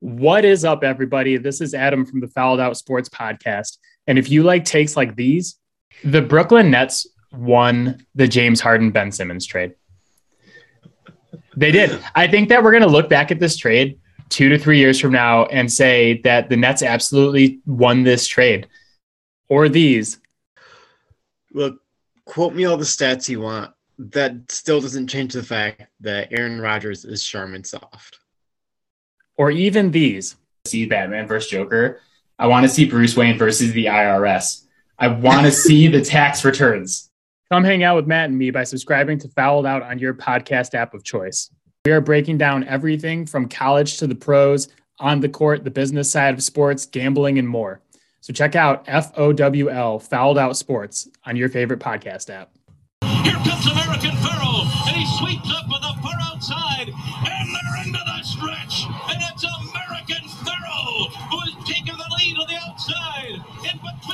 What is up, everybody? This is Adam from the Fouled Out Sports Podcast. And if you like takes like these, the Brooklyn Nets won the James Harden Ben Simmons trade. They did. I think that we're going to look back at this trade two to three years from now and say that the Nets absolutely won this trade or these. Look, quote me all the stats you want. That still doesn't change the fact that Aaron Rodgers is Charmin soft. Or even these. See Batman versus Joker. I want to see Bruce Wayne versus the IRS. I want to see the tax returns. Come hang out with Matt and me by subscribing to Fouled Out on your podcast app of choice. We are breaking down everything from college to the pros, on the court, the business side of sports, gambling, and more. So check out FOWL Fouled Out Sports on your favorite podcast app. Here comes American Pharoah, and he sweeps up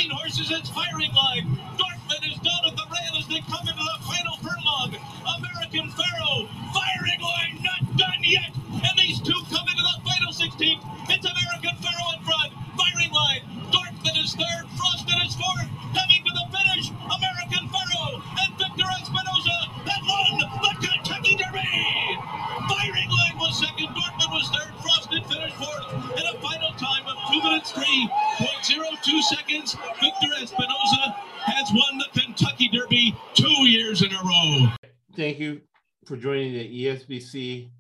In between horses, it's firing line. Dortmund is down at the rail as they come into the final furlong. American Pharoah firing line, not done yet, and these two come into the final 16. It's American Pharoah in front, firing line. Dortmund is third, Frosted is fourth, coming to the finish. American Pharoah and Victor Espinoza have won the Kentucky Derby. Firing line was second, Dortmund was third, Frosted finished fourth, zero two seconds. Victor Espinoza has won the Kentucky Derby two years in a row. Thank you for joining the ESBC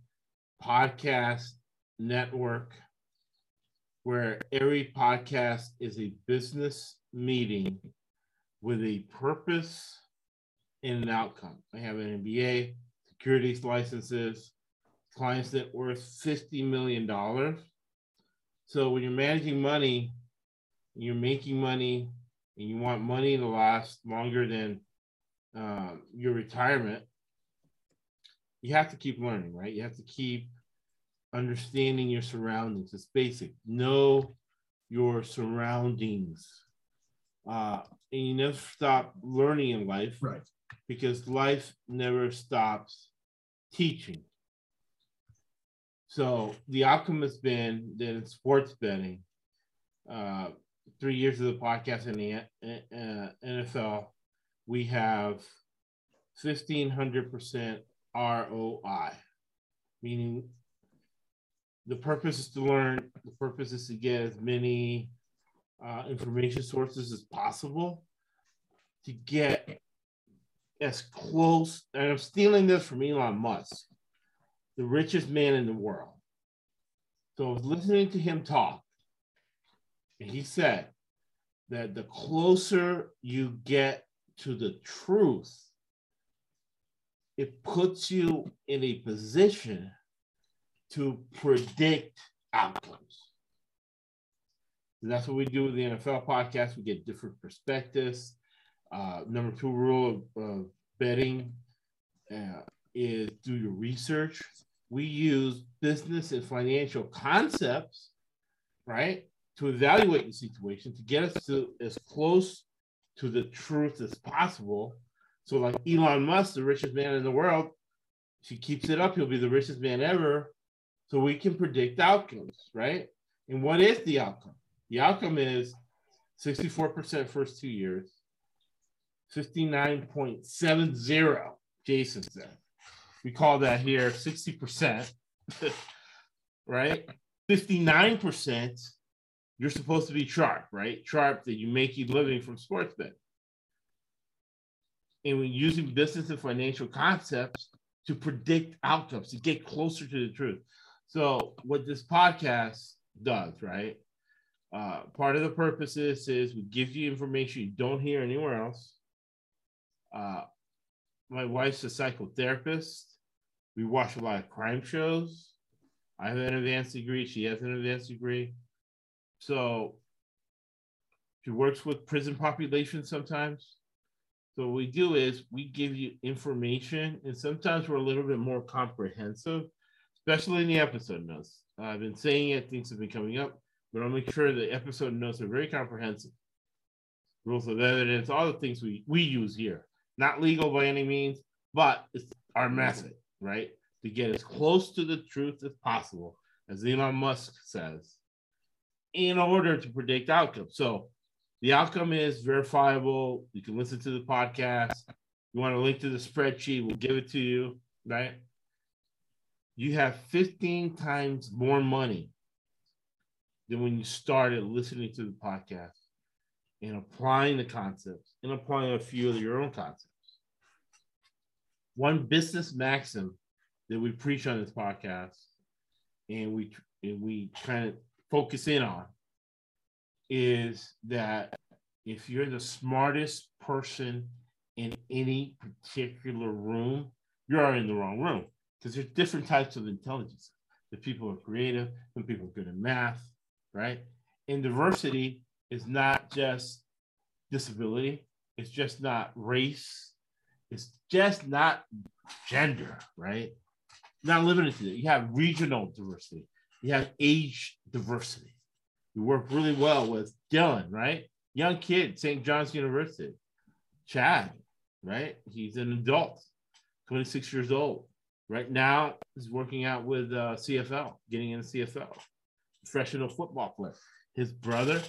podcast network, where every podcast is a business meeting with a purpose and an outcome. I have an MBA, securities licenses, clients that worth $50 million. So when you're managing money, you're making money, and you want money to last longer than um, your retirement, you have to keep learning, right? You have to keep understanding your surroundings. It's basic. Know your surroundings. Uh, and you never stop learning in life. Right. Because life never stops teaching. So the outcome has been that in sports betting, uh, three years of the podcast in the uh, NFL, we have 1500% ROI, meaning the purpose is to learn, the purpose is to get as many uh, information sources as possible to get as close, and I'm stealing this from Elon Musk, the richest man in the world. So I was listening to him talk, and he said that the closer you get to the truth, it puts you in a position to predict outcomes. And that's what we do with the NFL podcast. We get different perspectives. Uh, number two rule of, of betting uh, is do your research. We use business and financial concepts, right, to evaluate the situation to get us to as close to the truth as possible. So, like Elon Musk, the richest man in the world, if he keeps it up, he'll be the richest man ever. So we can predict outcomes, right? And what is the outcome? The outcome is 64% first two years, 59.70, Jason said. We call that here 60%, right? 59%, you're supposed to be sharp, right? Sharp that you make your living from sports betting. And using business and financial concepts to predict outcomes, to get closer to the truth. So, what this podcast does, right? Uh, part of the purpose is, is we give you information you don't hear anywhere else. Uh, my wife's a psychotherapist. We watch a lot of crime shows. I have an advanced degree. She has an advanced degree. So she works with prison populations sometimes. So what we do is we give you information, and sometimes we're a little bit more comprehensive, especially in the episode notes. I've been saying it, things have been coming up, but I'll make sure the episode notes are very comprehensive. Rules of evidence, all the things we, we use here. Not legal by any means, but it's our method, right? To get as close to the truth as possible as Elon Musk says, in order to predict outcomes. So the outcome is verifiable. You can listen to the podcast. You want a link to the spreadsheet, we'll give it to you, right? You have 15 times more money than when you started listening to the podcast and applying the concepts and applying a few of your own concepts. One business maxim that we preach on this podcast and we and we kind of focus in on is that if you're the smartest person in any particular room, you're in the wrong room because there's different types of intelligence. The people are creative, some people are good at math, right? And diversity is not just disability, it's just not race, it's just not gender, right? Not limited to that. You have regional diversity, you have age diversity. You work really well with Dylan, right? Young kid, St. John's University. Chad, right? He's an adult, 26 years old. Right now, he's working out with uh, CFL, getting in the CFL, professional football player. His brother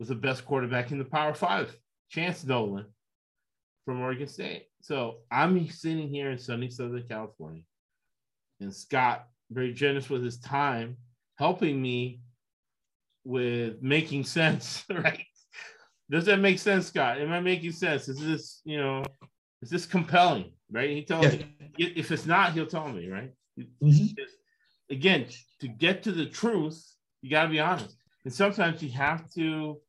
was the best quarterback in the Power Five, Chance Nolan from Oregon State. So I'm sitting here in sunny Southern California, and Scott, very generous with his time, helping me with making sense, right? Does that make sense, Scott? Am I making sense? Is this, you know, is this compelling, right? He tells yeah. me if it's not, he'll tell me, right? Mm-hmm. Again, to get to the truth, you got to be honest. And sometimes you have to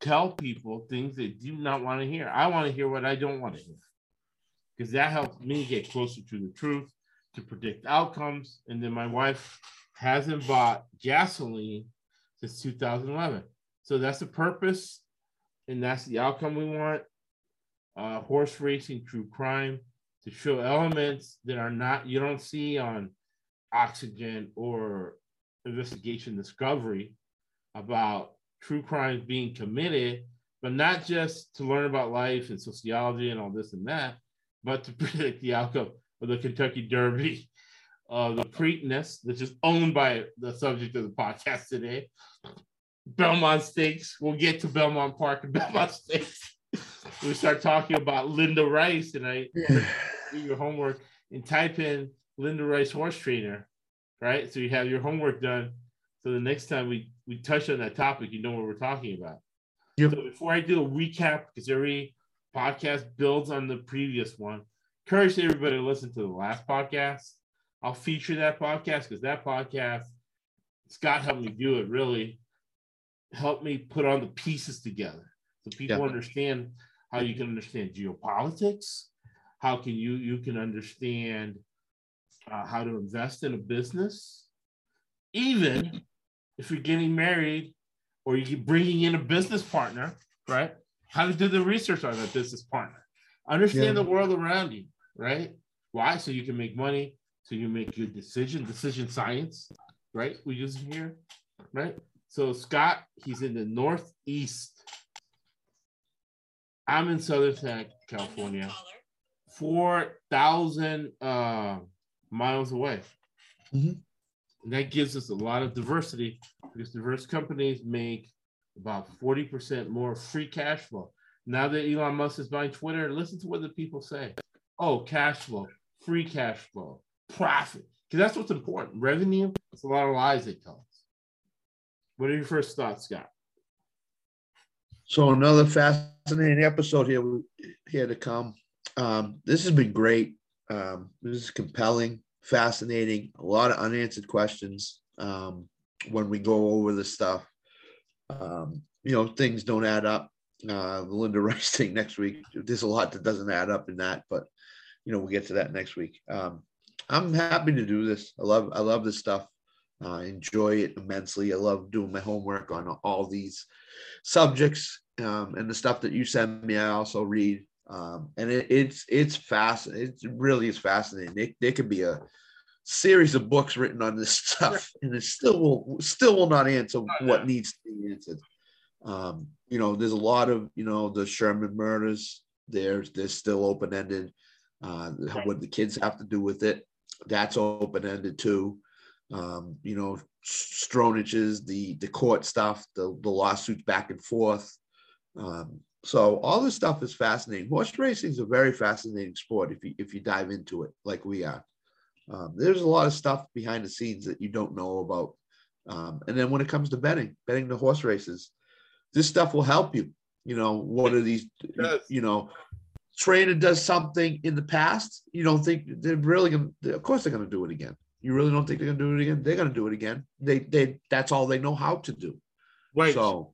tell people things they do not want to hear. I want to hear what I don't want to hear because that helps me get closer to the truth, to predict outcomes. And then my wife hasn't bought gasoline since 2011. So that's the purpose and that's the outcome we want. Uh, horse racing, true crime, to show elements that are not you don't see on Oxygen or Investigation Discovery about true crimes being committed, but not just to learn about life and sociology and all this and that, but to predict the outcome of the Kentucky Derby, uh, the Preakness, which is owned by the subject of the podcast today, Belmont Stakes. We'll get to Belmont Park and Belmont Stakes. we start talking about Linda Rice, and I yeah. do your homework and type in Linda Rice horse trainer, right? So you have your homework done. So the next time we we touched on that topic, you know what we're talking about. Yep. So before I do a recap, because every podcast builds on the previous one, encourage everybody to listen to the last podcast. I'll feature that podcast because that podcast, Scott helped me do it really helped me put on the pieces together so people understand how you can understand geopolitics how can you you can understand uh, how to invest in a business even if you're getting married or you're bringing in a business partner right how to do the research on that business partner understand yeah. the world around you right why so you can make money so you make good decision decision science right we use it here right so Scott, he's in the northeast. I'm in Southern California, four thousand uh, miles away. Mm-hmm. And that gives us a lot of diversity because diverse companies make about 40% more free cash flow. Now that Elon Musk is buying Twitter, listen to what the people say. Oh, cash flow, free cash flow, profit. Because that's what's important. Revenue, it's a lot of lies they tell us. What are your first thoughts, Scott? So another fascinating episode here here to come. Um, this has been great. Um, this is compelling, fascinating. A lot of unanswered questions um, when we go over this stuff. Um, you know, things don't add up. Uh, the Linda Rice thing next week. There's a lot that doesn't add up in that, but you know, we'll get to that next week. Um, I'm happy to do this. I love I love this stuff. I uh, enjoy it immensely. I love doing my homework on all these subjects um, and the stuff that you send me. I also read, um, and it, it's it's fast. It really is fascinating. There could be a series of books written on this stuff, and it still will still will not answer what needs to be answered. Um, you know, there's a lot of you know the Sherman murders. There's they're still open ended. Uh, what the kids have to do with it, that's open ended too. um, you know, Stroniches, the the court stuff, the the lawsuits back and forth. Um, so all this stuff is fascinating. Horse racing is a very fascinating sport if you if you dive into it like we are. Um, there's a lot of stuff behind the scenes that you don't know about. Um, and then when it comes to betting, betting the horse races, this stuff will help you. You know, what are these? Yes. You know, trainer does something in the past. You don't think they're really going. to Of course, they're going to do it again. You really don't think they're going to do it again? They're going to do it again. They they that's all they know how to do. Right. So,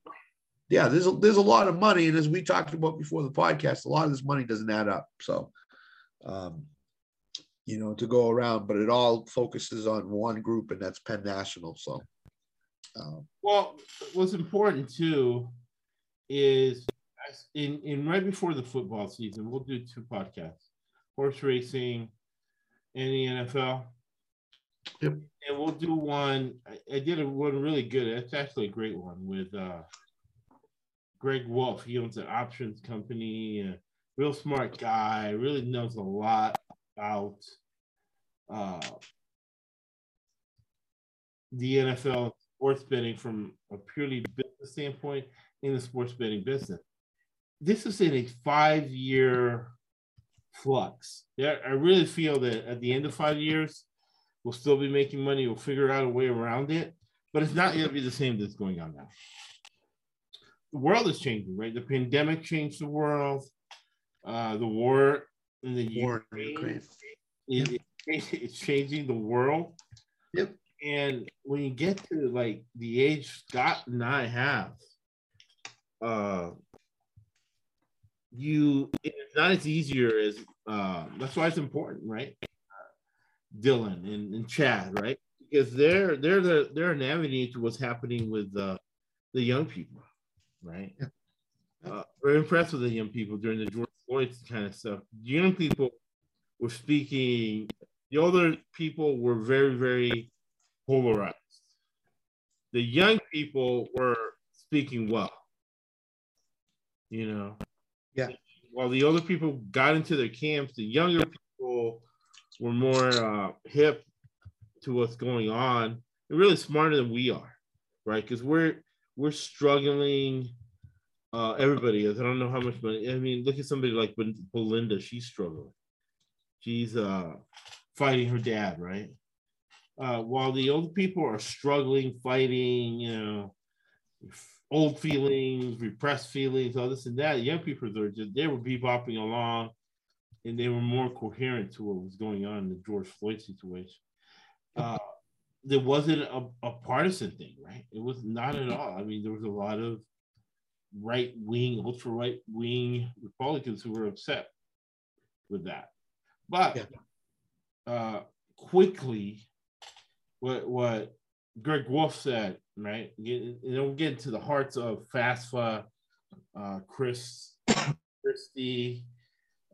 yeah, there's a, there's a lot of money, and as we talked about before the podcast, a lot of this money doesn't add up. So, um, you know, to go around, but it all focuses on one group, and that's Penn National. So, um, Well, what's important too is in in right before the football season, we'll do two podcasts: horse racing and the NFL. Yep. And we'll do one. I, I did a one really good. It's actually a great one with uh, Greg Wolf. He owns an options company. A real smart guy. Really knows a lot about uh, the NFL sports betting from a purely business standpoint in the sports betting business. This is in a five year flux. Yeah, I really feel that at the end of five years, we'll still be making money. We'll figure out a way around it, but it's not going to be the same that's going on now. The world is changing, right? The pandemic changed the world. Uh, the war in the war in Ukraine Ukraine. is it's changing the world. Yep. And when you get to like the age Scott and I have, uh, you it's not as easier as uh, that's why it's important, right? Dylan and, and Chad, right? Because they're they're the they're an avenue to what's happening with uh, the young people, right? Uh, we're impressed with the young people during the George Floyd kind of stuff. The young people were speaking. The older people were very very polarized. The young people were speaking well. You know. Yeah. While the older people got into their camps, the younger people were more uh, hip to what's going on. They're really smarter than we are, right? Because we're we're struggling. Uh, everybody is. I don't know how much money. I mean, look at somebody like Belinda. She's struggling. She's uh, fighting her dad, right? Uh, while the old people are struggling, fighting, you know, old feelings, repressed feelings, all this and that. Young people are just they were bebopping along, and they were more coherent to what was going on in the George Floyd situation. Uh, there wasn't a, a partisan thing, right? It was not at all. I mean, there was a lot of right wing, ultra right wing Republicans who were upset with that, but uh, quickly, what what Greg Wolf said, right? Get, you know, get into the hearts of PASPA, uh, Chris Christie,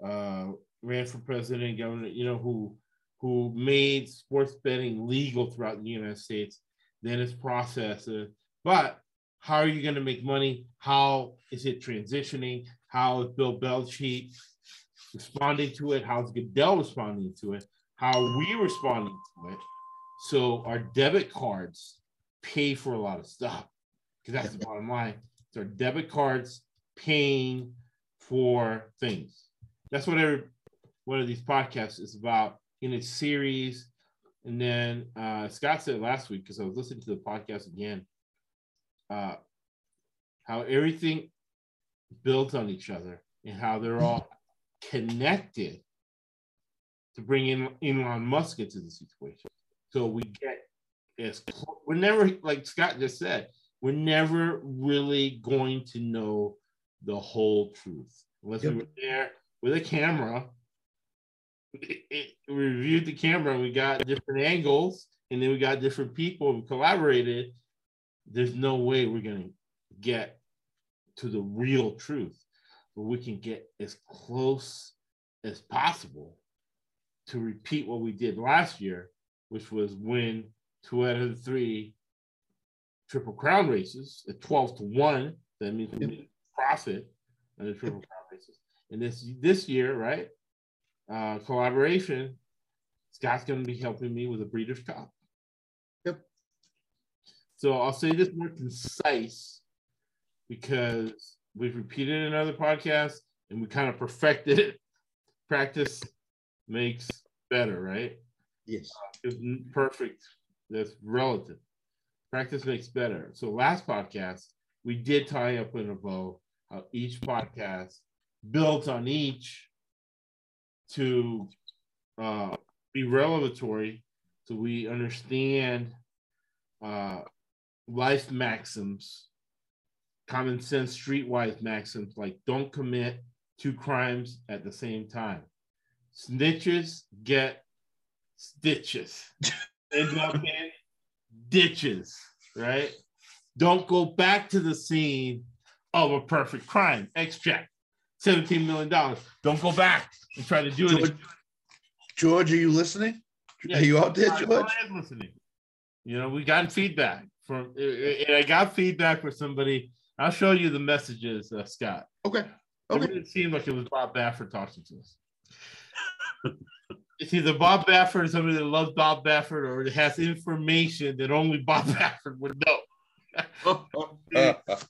uh, ran for president, governor, you know, who who made sports betting legal throughout the United States. Then it's processed. But how are you going to make money? How is it transitioning? How is Bill Belichick responding to it? How's Goodell responding to it? How are we responding to it? So our debit cards pay for a lot of stuff because that's the bottom line. It's our debit cards paying for things. That's what every one of these podcasts is about in its series. And then uh, Scott said last week because I was listening to the podcast again, uh, how everything builds on each other and how they're all connected to bring in Elon Musk into the situation. So we get as we're never like Scott just said, we're never really going to know the whole truth unless we Yep. were there with a camera. It, it- we reviewed the camera and we got different angles, and then we got different people who collaborated. There's no way we're gonna get to the real truth, but we can get as close as possible to repeat what we did last year, which was win two out of the three triple crown races at 12 to 1. That means we profit on the triple crown races. And this this year, right? Uh, collaboration, Scott's gonna be helping me with a Breeders' Cup. Yep. So I'll say this more concise because we've repeated in other podcasts and we kind of perfected it. Practice makes better, right? Yes. It's perfect. That's relative. Practice makes better. So last podcast, we did tie up in a bow how each podcast builds on each to uh, be revelatory so we understand uh, life maxims, common sense streetwise maxims like don't commit two crimes at the same time. Snitches get stitches. End up in ditches, right? Don't go back to the scene of a perfect crime. Extract $17 million. Don't go back and try to do it. George, George, are you listening? Yeah, are you out there, George? I am listening. You know, we got feedback from, and I got feedback from somebody. I'll show you the messages, uh, Scott. Okay. It Okay. really seemed like it was Bob Baffert talking to us. it's either Bob Baffert or somebody that loves Bob Baffert or has information that only Bob Baffert would know.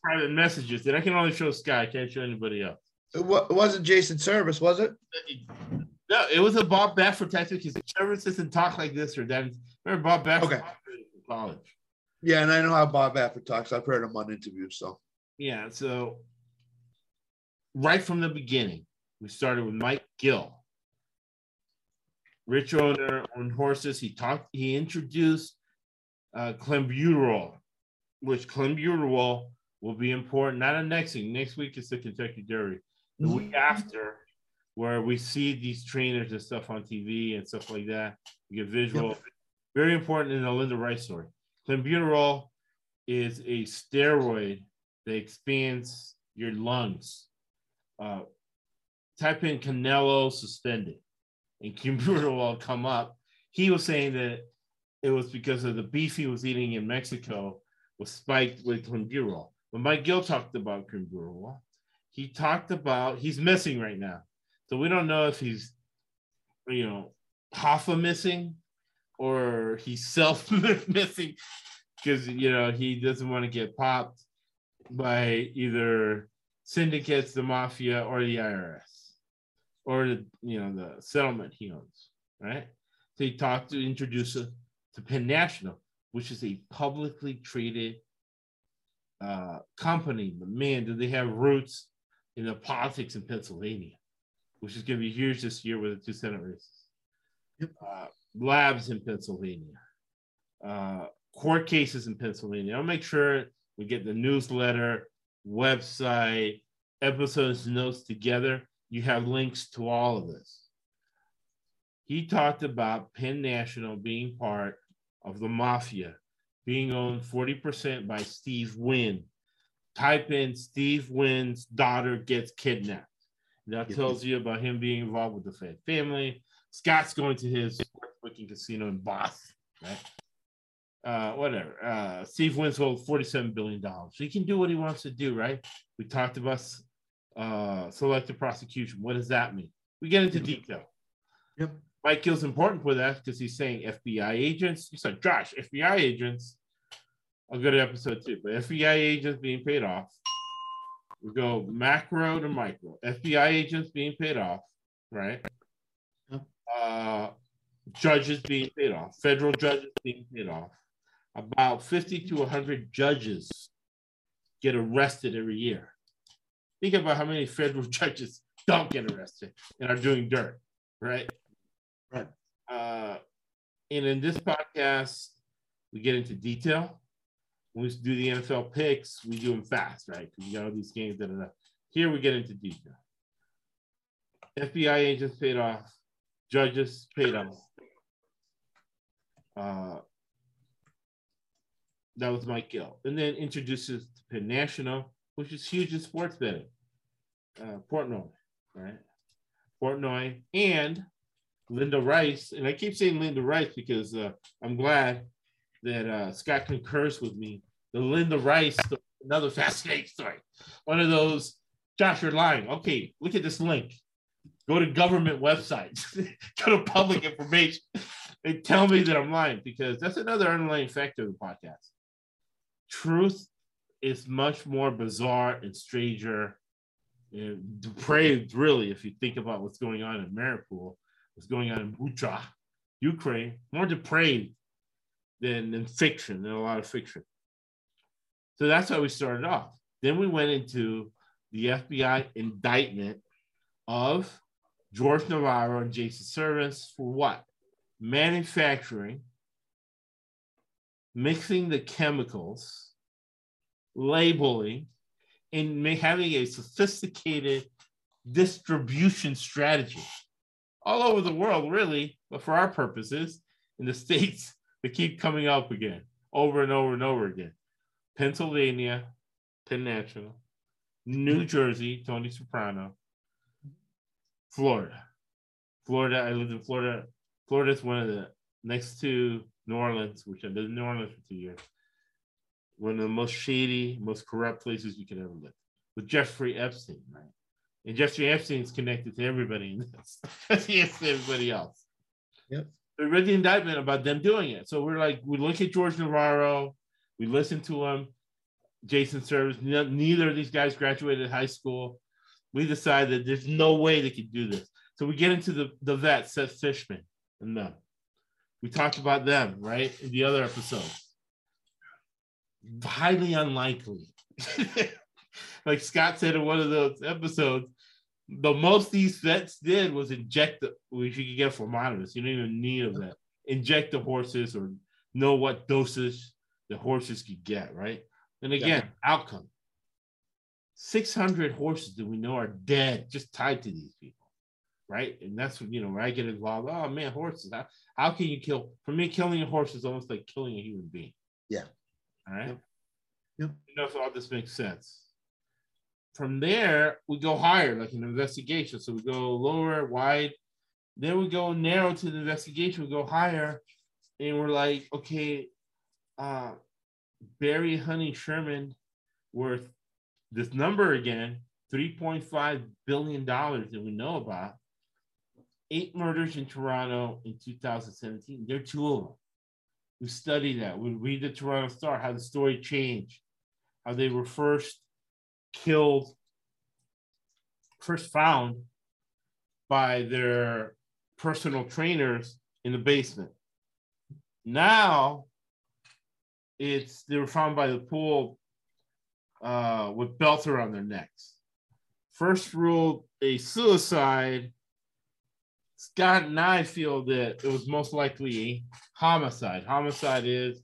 Private messages that I can only show Scott. I can't show anybody else. It wasn't Jason Servis, was it? No, it was a Bob Baffert tactic. His service doesn't talk like this or that. Remember Bob Baffert? Okay. in College. Yeah, and I know how Bob Baffert talks. I've heard him on interviews. So Yeah, so right from the beginning, we started with Mike Gill. Rich owner on horses. He talked, he introduced uh clenbuterol, which clenbuterol will be important, not on next week. Next week is the Kentucky Derby. The week after, where we see these trainers and stuff on TV and stuff like that. We get visual. Very important in the Linda Rice story. Clenbuterol is a steroid that expands your lungs. Uh, type in Canelo suspended, and will come up. He was saying that it was because of the beef he was eating in Mexico was spiked with clenbuterol. When Mike Gill talked about clenbuterol, he talked about he's missing right now, so we don't know if he's, you know, Hoffa missing or he's self missing because you know he doesn't want to get popped by either syndicates, the mafia, or the IRS, or the you know the settlement he owns, right? So he talked to introduce to Penn National, which is a publicly traded uh, company. But man, do they have roots in the politics in Pennsylvania, which is going to be huge this year with the two Senate races. Yep. Uh, labs in Pennsylvania, uh, court cases in Pennsylvania. I'll make sure we get the newsletter, website, episodes, notes together. You have links to all of this. He talked about Penn National being part of the mafia, being owned 40% by Steve Wynn. Type in Steve Wynn's daughter gets kidnapped. That tells you about him being involved with the Fed family. Scott's going to his booking casino in Boston, right? Uh, whatever. Uh, Steve Wynn's hold $47 billion. So he can do what he wants to do, right? We talked about uh, selective prosecution. What does that mean? We get into detail. Yep. Mike Gill's important for that because he's saying FBI agents. He's said, Josh, FBI agents. I'll go to episode two, but FBI agents being paid off. We go macro to micro. FBI agents being paid off, right? Uh, judges being paid off, federal judges being paid off. About 50 to 100 judges get arrested every year. Think about how many federal judges don't get arrested and are doing dirt, right? Right. Uh, and in this podcast, we get into detail. When we do the NFL picks, we do them fast, right? Because we got all these games. Da, da, da. Here we get into detail. FBI agents paid off, judges paid off. Uh, that was Mike Gill. And then introduces to Penn National, which is huge in sports betting. Uh, Portnoy, right? Portnoy and Linda Rice. And I keep saying Linda Rice because uh, I'm glad that uh, Scott concurs with me. The Linda Rice, story, another fascinating story. One of those, Josh, you're lying. Okay, look at this link. Go to government websites, go to public information, and tell me that I'm lying because that's another underlying factor of the podcast. truth is much more bizarre and stranger and depraved, really, if you think about what's going on in Mariupol, what's going on in Bucha, Ukraine, more depraved than, than fiction, than a lot of fiction. So that's how we started off. Then we went into the FBI indictment of George Navarro and Jason Servants for what? Manufacturing, mixing the chemicals, labeling, and having a sophisticated distribution strategy all over the world, really, but for our purposes, in the states, they keep coming up again over and over and over again. Pennsylvania, Penn National, New mm-hmm. Jersey, Tony Soprano, Florida. Florida, I lived in Florida. Florida is one of the next to New Orleans, which I lived in New Orleans for two years. One of the most shady, most corrupt places you could ever live. With Jeffrey Epstein, right? And Jeffrey Epstein is connected to everybody in this, he is to everybody else. Yep. We read the indictment about them doing it. So we're like, we look at George Navarro, we listened to him, Jason Servants. Neither of these guys graduated high school. We decided that there's no way they could do this. So we get into the, the vet, Seth Fishman, and them. We talked about them, right? In the other episode. Highly unlikely. like Scott said in one of those episodes, the most these vets did was inject the which you could get from monitors. You don't even need of that. Inject the horses or know what doses the horses could get, right? And again, yeah. outcome. 600 horses that we know are dead, just tied to these people, right? And that's you know, where I get involved. Oh man, horses. How, how can you kill? For me, killing a horse is almost like killing a human being. Yeah. All right. Yep. yep. You know if all this makes sense. From there, we go higher, like an investigation. So we go lower, wide. Then we go narrow to the investigation. We go higher, and we're like, okay, uh, Barry Honey Sherman worth this number again, $3.5 billion that we know about. Eight murders in Toronto in 2017. There are two of them. We study that. We read the Toronto Star, how the story changed, how they were first killed, first found by their personal trainers in the basement. Now it's they were found by the pool uh, with belts around their necks. First ruled a suicide. Scott and I feel that it was most likely a homicide. Homicide is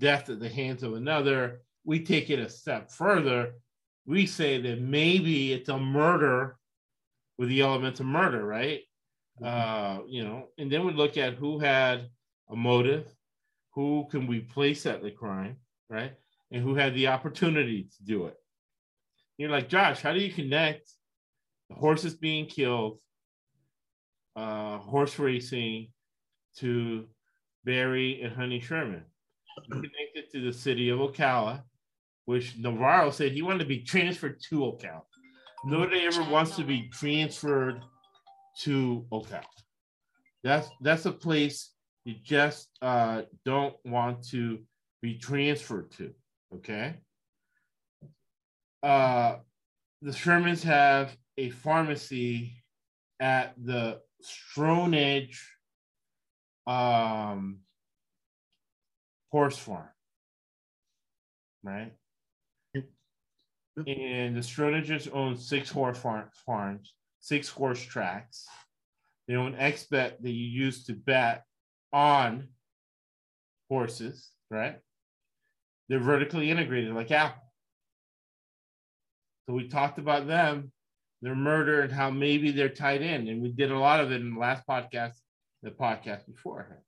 death at the hands of another. We take it a step further. We say that maybe it's a murder with the elements of murder, right? Mm-hmm. Uh, you know, and then we look at who had a motive, who can we place at the crime, right? And who had the opportunity to do it. You're like, Josh, how do you connect the horses being killed, uh, horse racing to Barry and Honey Sherman? Connected to the city of Ocala, which Navarro said he wanted to be transferred to Ocala. Nobody ever wants to be transferred to Ocala. That's that's a place you just uh, don't want to be transferred to. Okay. Uh, the Shermans have a pharmacy at the Stronach um, horse farm, right? And the Stronages own six horse farm, farms, six horse tracks. They own XBet that you use to bet on horses, right? They're vertically integrated like Apple. So we talked about them, their murder, and how maybe they're tied in. And we did a lot of it in the last podcast, the podcast before.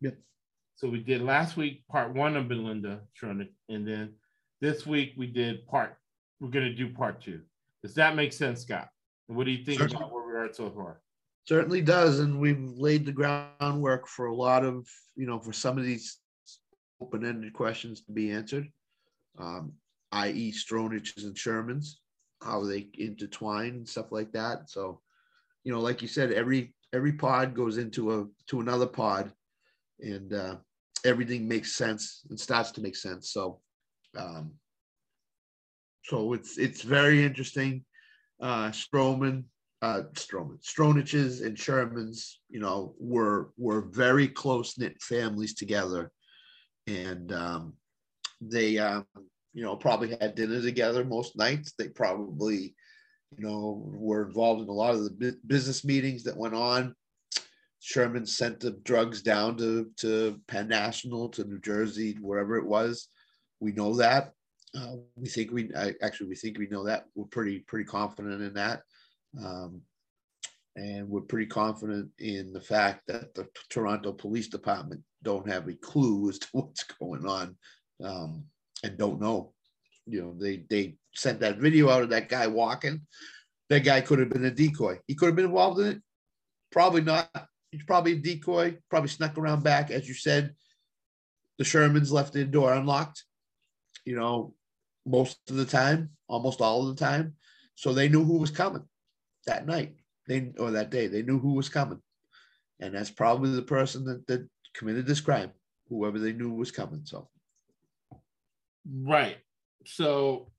Yep. So we did last week part one of Belinda Schroeder, and then this week we did part. We're going to do part two. Does that make sense, Scott? What do you think sure. about where we are so far? Certainly does and we've laid the groundwork for a lot of you know for some of these open-ended questions to be answered um, i.e Stronages and shermans how they intertwine and stuff like that so you know like you said every every pod goes into a to another pod and uh, everything makes sense and starts to make sense so Um, so it's it's very interesting. Uh, Strowman, uh, Strowman, Stroniches and Shermans, you know, were were very close knit families together, and um, they, um, you know, probably had dinner together most nights. They probably, you know, were involved in a lot of the bu- business meetings that went on. Sherman sent the drugs down to to Penn National, to New Jersey, wherever it was. We know that. Uh, we think we I, actually we think we know that. We're pretty pretty confident in that. Um, and we're pretty confident in the fact that the Toronto Police Department don't have a clue as to what's going on um, and don't know. You know, they they sent that video out of that guy walking. That guy could have been a decoy. He could have been involved in it. Probably not. He's probably a decoy. Probably snuck around back, as you said. The Shermans left their door unlocked. You know, most of the time, almost all of the time. So they knew who was coming that night. They or that day. They knew who was coming. And that's probably the person that, that committed this crime, whoever they knew was coming. So Right. So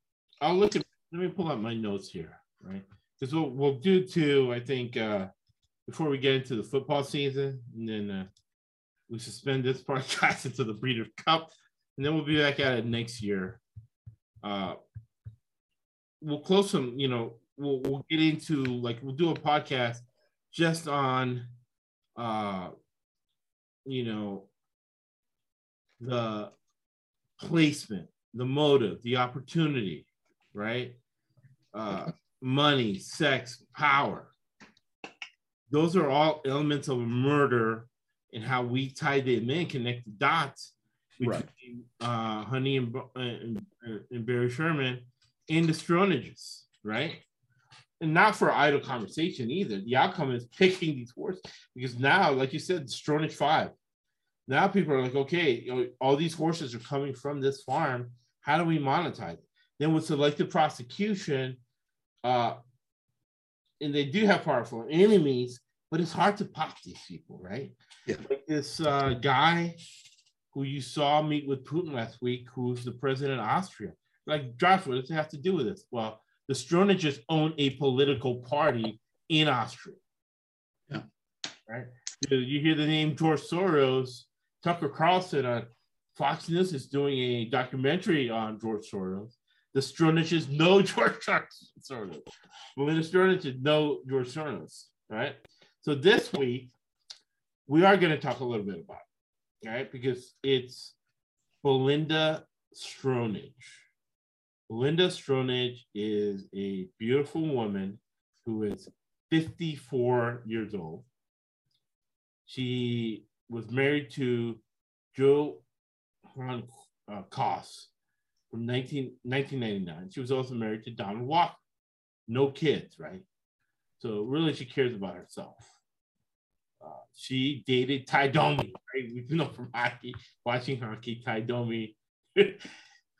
I'll look at let me pull out my notes here, right? Because we'll we'll do too. I think, uh before we get into the football season, and then uh we suspend this podcast until the Breeders' Cup, and then we'll be back at it next year. Uh we'll close some, you know, we'll we'll get into like we'll do a podcast just on uh you know the placement, the motive, the opportunity, right? Uh, money, sex, power. Those are all elements of a murder and how we tie them in, connect the dots between Right. uh, Honey and, and, and Barry Sherman and the Stronages, right? And not for idle conversation either. The outcome is picking these horses because now, like you said, Stronage five. Now people are like, okay, you know, all these horses are coming from this farm. How do we monetize it? Then with selective prosecution, uh, and they do have powerful enemies, but it's hard to pop these people, right? Yeah. Like this uh, guy who you saw meet with Putin last week, who's the president of Austria. Like, Josh, what does it have to do with this? Well, the Stronages own a political party in Austria. Yeah. Right. You you hear the name George Soros, Tucker Carlson on Fox News is doing a documentary on George Soros. The Stronages know George Soros. Well, the Stronages know George Soros, right? So this week, we are going to talk a little bit about it, right? Because it's Belinda Stronach. Belinda Stronach is a beautiful woman who is 54 years old. She was married to Joe Han uh, Koss from 19, 1999. She was also married to Donald Walker. No kids, right? So really, she cares about herself. Uh, she dated Ty Domi, right? We know from hockey, watching hockey, Ty Domi.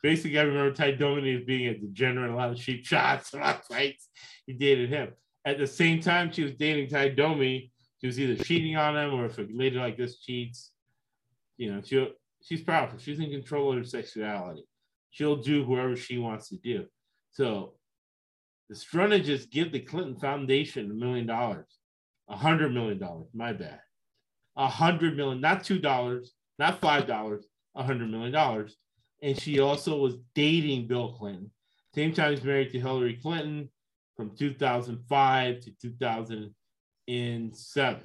Basically, I remember Ty Domi as being a degenerate, a lot of cheap shots, a lot of fights. He dated him. At the same time, she was dating Ty Domi. She was either cheating on him, or if a lady like this cheats, you know, she she's powerful. She's in control of her sexuality. She'll do whoever she wants to do. So the Strunages give the Clinton Foundation a million dollars, a hundred million dollars. My bad, a hundred million, not two dollars, not five dollars, a hundred million dollars. And she also was dating Bill Clinton. Same time he's married to Hillary Clinton from 2005 to 2007.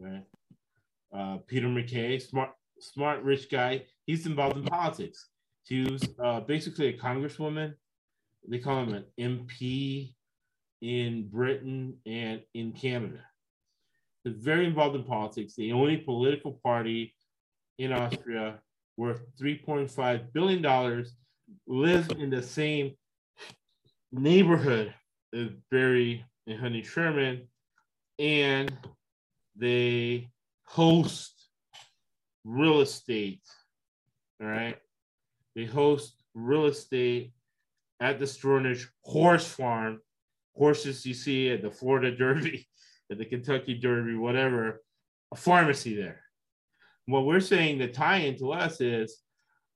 Right. Uh, Peter MacKay, smart, smart, rich guy. He's involved in politics. She was uh, basically a congresswoman. They call him an MP in Britain and in Canada. He's very involved in politics. The only political party in Austria worth $3.5 billion lives in the same neighborhood as Barry and Honey Sherman, and they host real estate. All right. They host real estate at the Stronach Horse Farm. Horses you see at the Florida Derby, at the Kentucky Derby, whatever, a pharmacy there. What we're saying the tie into us is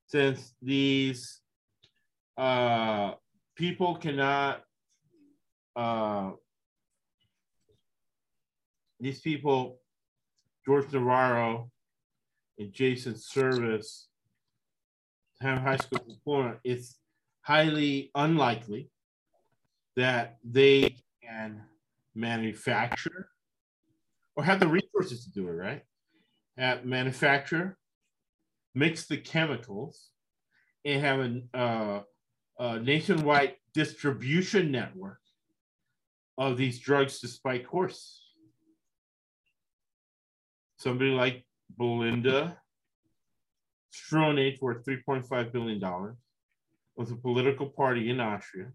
since these uh, people cannot, uh, these people, George Navarro and Jason Servis, have high school diploma, it's highly unlikely that they can manufacture or have the resources to do it, right? At manufacture, mix the chemicals, and have a, uh, a nationwide distribution network of these drugs to spike horse. Somebody like Belinda Stronach, worth $3.5 billion, was a political party in Austria,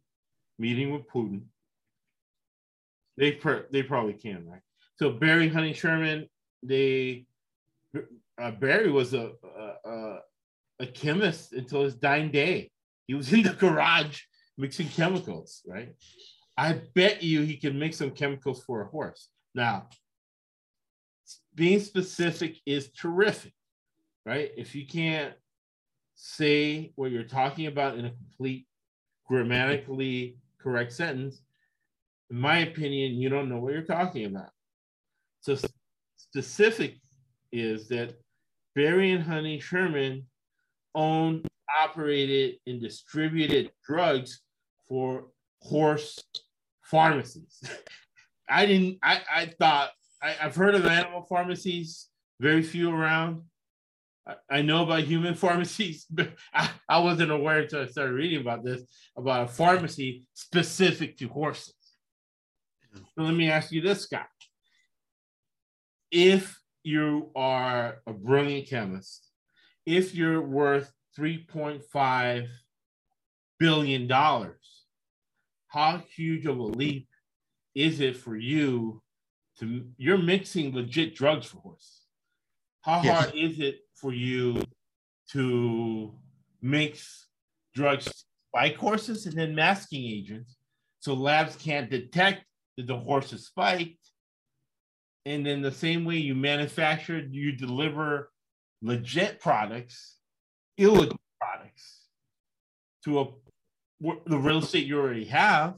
meeting with Putin. They, they probably can, right? So Barry Honey Sherman, they uh, Barry was a, a, a chemist until his dying day. He was in the garage mixing chemicals, right? I bet you he can make some chemicals for a horse. Now, being specific is terrific, right? If you can't say what you're talking about in a complete grammatically correct sentence, in my opinion, you don't know what you're talking about. So specific is that Barry and Honey Sherman owned, operated, and distributed drugs for horse pharmacies. I didn't, I, I thought, I, have heard of animal pharmacies, very few around. I, I know about human pharmacies, but I, I wasn't aware until I started reading about this, about a pharmacy specific to horses. So let me ask you this, Scott. If you are a brilliant chemist, if you're worth $3.5 billion, how huge of a leap is it for you to, you're mixing legit drugs for horses. How yes. hard is it for you to mix drugs by horses and then masking agents so labs can't detect that the horse is spiked? And then the same way you manufacture, you deliver legit products, illegal products to a the real estate you already have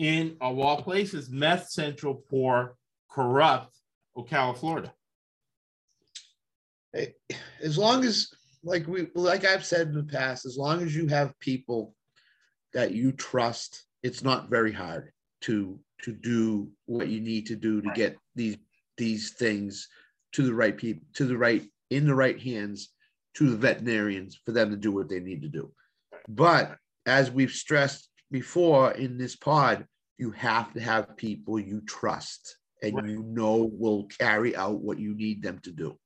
in of all places, meth central, poor, corrupt Ocala, Florida. As long as, like we, like I've said in the past, as long as you have people that you trust, it's not very hard to to do what you need to do to get these these things to the right people, to the right in the right hands to the veterinarians for them to do what they need to do. But as we've stressed before in this pod, you have to have people you trust and right. you know will carry out what you need them to do.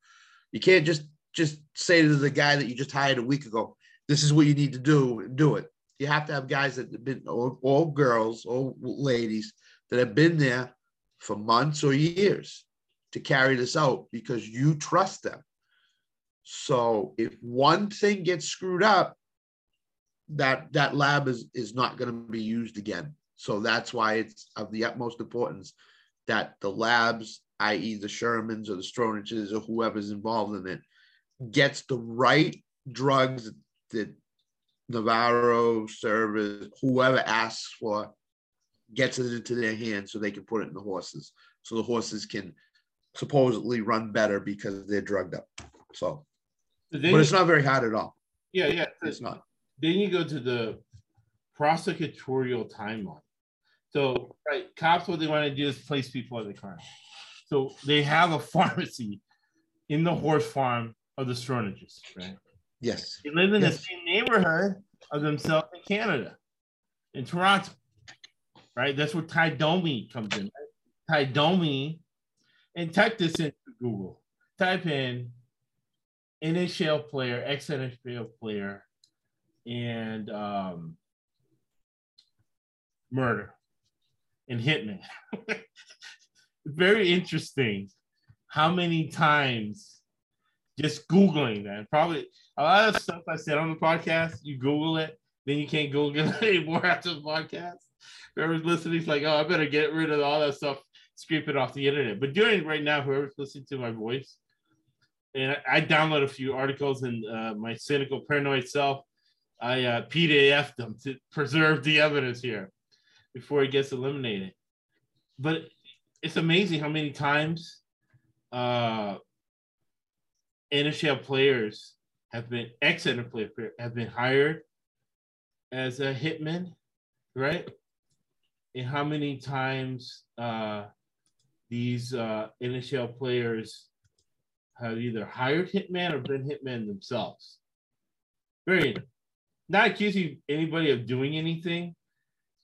You can't just just say to the guy that you just hired a week ago, "This is what you need to do," do it. You have to have guys that have been, or girls, or ladies that have been there for months or years to carry this out because you trust them. So if one thing gets screwed up, that that lab is is not going to be used again. So that's why it's of the utmost importance that the labs, i.e., the Shermans or the Stronaches or whoever's involved in it, gets the right drugs that Navarro, Servis, whoever asks for, gets it into their hands so they can put it in the horses. So the horses can supposedly run better because they're drugged up. So, but it's not very hard at all. Yeah, yeah, it's not. Then you go to the prosecutorial timeline. So, right, cops, what they want to do is place people in the crime. So they have a pharmacy in the horse farm of the Stronages, right? Yes. They live in yes. the same neighborhood of themselves in Canada, in Toronto, right? That's where Ty Domi comes in. Right? Ty Domi, and type this into Google. Type in NHL player, ex NHL player, and um, murder and hitman. Very interesting how many times just Googling that. Probably a lot of stuff I said on the podcast, you Google it, then you can't Google it anymore after the podcast. Whoever's listening is like, oh, I better get rid of all that stuff, scrape it off the internet. But doing right now, whoever's listening to my voice, and I, I download a few articles and uh, my cynical paranoid self. I uh, PDF them to preserve the evidence here before it gets eliminated. But it's amazing how many times uh, NHL players have been ex NFL have been hired as a hitman, right? And how many times uh, these uh, NHL players have either hired hitman or been hitmen themselves. Very not accusing anybody of doing anything.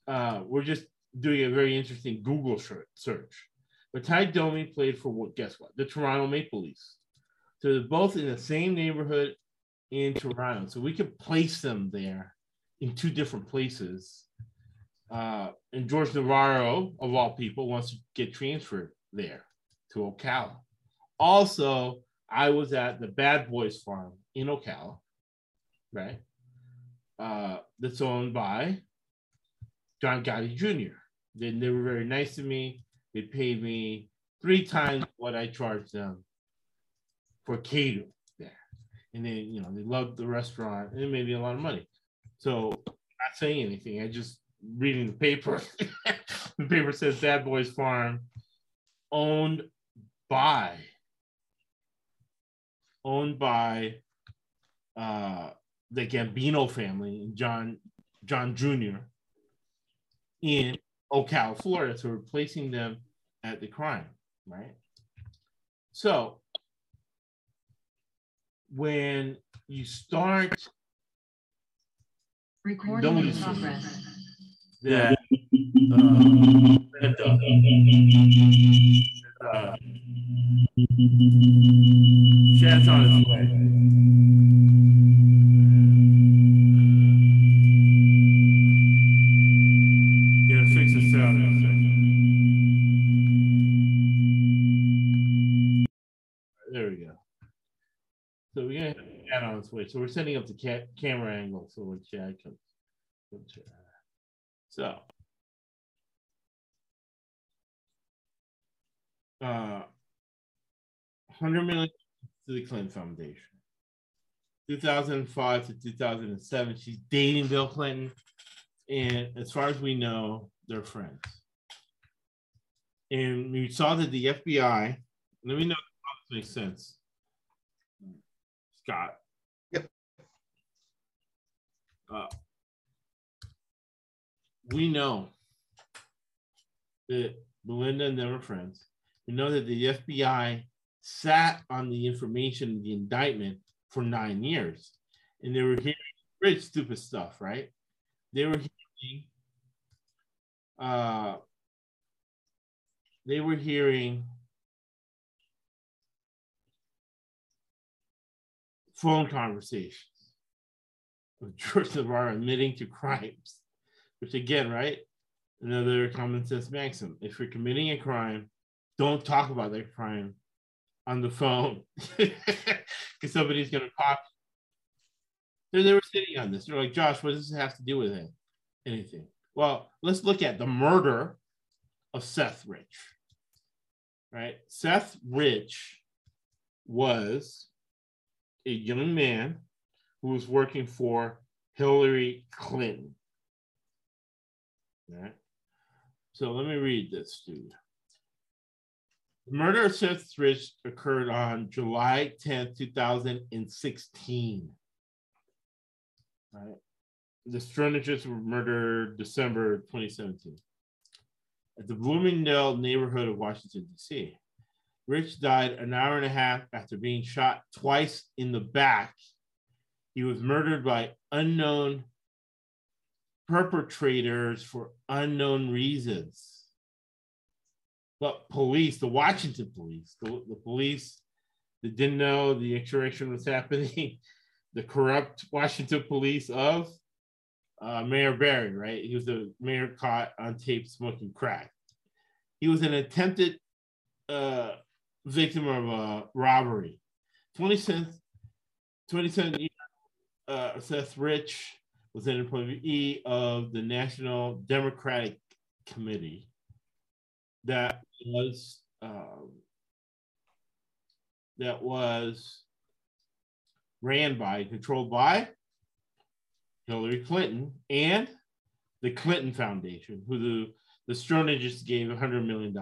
Uh, we're just doing a very interesting Google search. But Ty Domi played for what? Guess what? The Toronto Maple Leafs. So they're both in the same neighborhood in Toronto. So we could place them there in two different places. Uh, and George Navarro, of all people, wants to get transferred there to Ocala. Also, I was at the Bad Boys Farm in Ocala, right? Uh, that's owned by John Gotti Jr. They, they were very nice to me. They paid me three times what I charged them for catering. And they, you know, they loved the restaurant and it made me a lot of money. So not saying anything. I just reading the paper. the paper says Bad Boys Farm owned by owned by uh, the Gambino family and John John Jr. in Ocala, Florida. So we're placing them at the crime, right? So when you start recording in progress. That, uh, that, uh, uh, Chad's on his way. We got Chad on its way. So we're setting up the ca- camera angle so when Chad comes. comes. So. Uh, 100 million to the Clinton Foundation. 2005 to 2007, she's dating Bill Clinton. And as far as we know, they're friends. And we saw that the FBI, let me know if this makes sense. Scott. Yep. Uh, we know that Belinda and them are friends. We know that the FBI sat on the information, the indictment for nine years. And they were hearing rich, stupid stuff, right? They were hearing, uh, they were hearing phone conversations with George Navarro admitting to crimes, which again, right? Another common sense maxim. If you're committing a crime, don't talk about that crime on the phone because somebody's going to pop. So they were sitting on this. They're like, Josh, what does this have to do with it? Anything. Well, let's look at the murder of Seth Rich. Right? Seth Rich was a young man who was working for Hillary Clinton. Right? So let me read this, dude. The murder of Seth Rich occurred on July 10th, 2016. Right. The Stroniches were murdered December 2017 at the Bloomingdale neighborhood of Washington, D.C. Rich died an hour and a half after being shot twice in the back. He was murdered by unknown perpetrators for unknown reasons. But police, the Washington police, the, the police that didn't know the insurrection was happening, the corrupt Washington police of uh, Mayor Barry, right? He was the mayor caught on tape smoking crack. He was an attempted uh, victim of a robbery. 27, 27 year, uh, Seth Rich was an employee of the National Democratic Committee that was um, that was ran by, controlled by Hillary Clinton and the Clinton Foundation, who the, the just gave $100 million.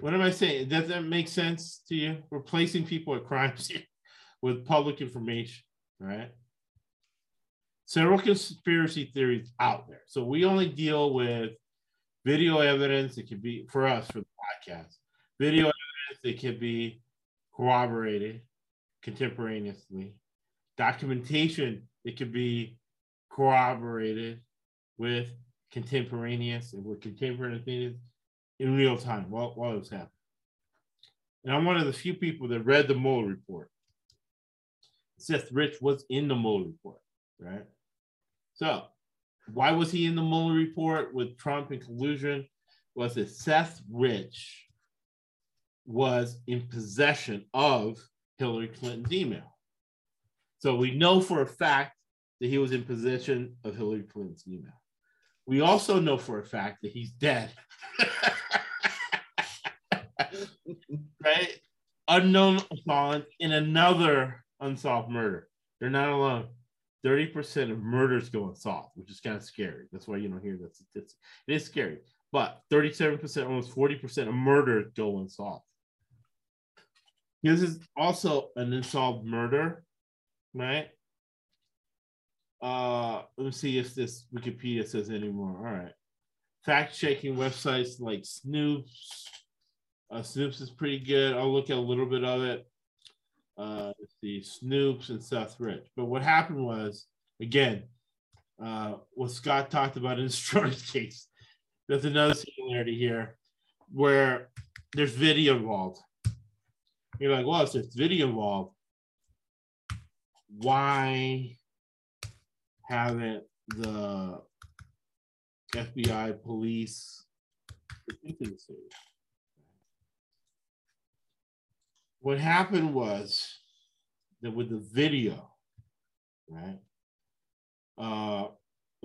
What am I saying? Does that make sense to you? Replacing people at crime scene with public information, right? Several conspiracy theories out there. So we only deal with video evidence. It could be for us for the podcast. Video evidence. It could be corroborated contemporaneously. Documentation. It could be corroborated with contemporaneous and with contemporaneous in real time while, while it was happening. And I'm one of the few people that read the Mueller report. Seth Rich was in the Mueller report, right? So, why was he in the Mueller report with Trump and collusion? Was that Seth Rich was in possession of Hillary Clinton's email. So we know for a fact that he was in possession of Hillary Clinton's email. We also know for a fact that he's dead. right? Unknown assailant in another unsolved murder. They're not alone. 30% of murders go unsolved, which is kind of scary. That's why you don't hear that statistic. It is scary. But 37%, almost 40% of murders go unsolved. This is also an unsolved murder, right? Uh, let me see if this Wikipedia says anymore. All right. Fact checking websites like Snopes. Uh, Snopes is pretty good. I'll look at a little bit of it. Uh, see, Snopes and Seth Rich. But what happened was, again, uh, what Scott talked about in the Stroder's case. There's another similarity here where there's video involved. You're like, well, if there's video involved, why haven't the FBI police What happened was that with the video, right? Uh,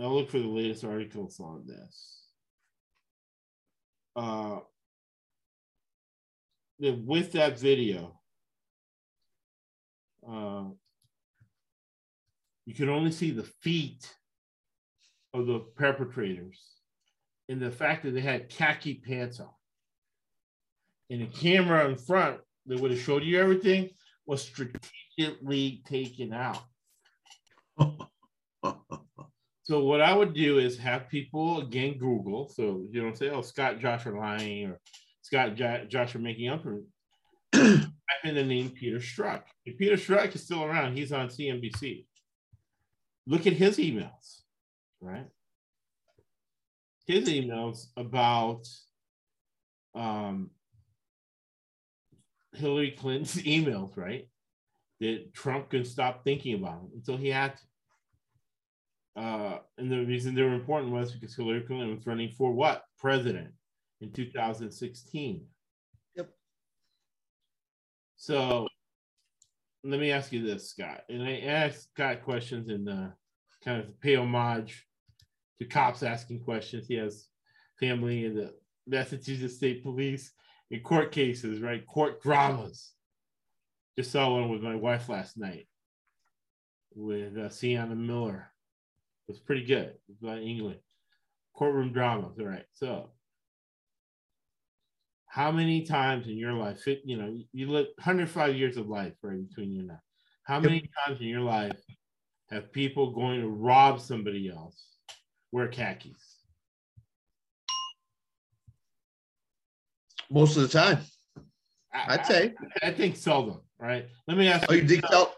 I'll look for the latest articles on this. Uh, with that video, uh, you could only see the feet of the perpetrators and the fact that they had khaki pants on. And the camera in front that would have showed you everything was strategically taken out. so what I would do is have people again Google. So you don't say, "Oh, Scott, Josh are lying," or Scott, Josh are making up for. Type in the name Peter Strzok. If Peter Strzok is still around, he's on CNBC. Look at his emails, right? His emails about um, Hillary Clinton's emails, right? That Trump could stop thinking about them until he had to. Uh, and the reason they were important was because Hillary Clinton was running for what? President in 2016. Yep. So let me ask you this, Scott. And I asked Scott questions and uh, kind of pay homage to cops asking questions. He has family in the Massachusetts State Police in court cases, right? Court dramas. Just saw one with my wife last night with uh, Sienna Miller. It was pretty good. It was about England. Courtroom dramas. All right. So, how many times in your life, you know, you live 105 years of life right between you and I. How many times in your life have people going to rob somebody else wear khakis? Most of the time. I'd say. I, I, think seldom, right? Let me ask oh, you. you think so?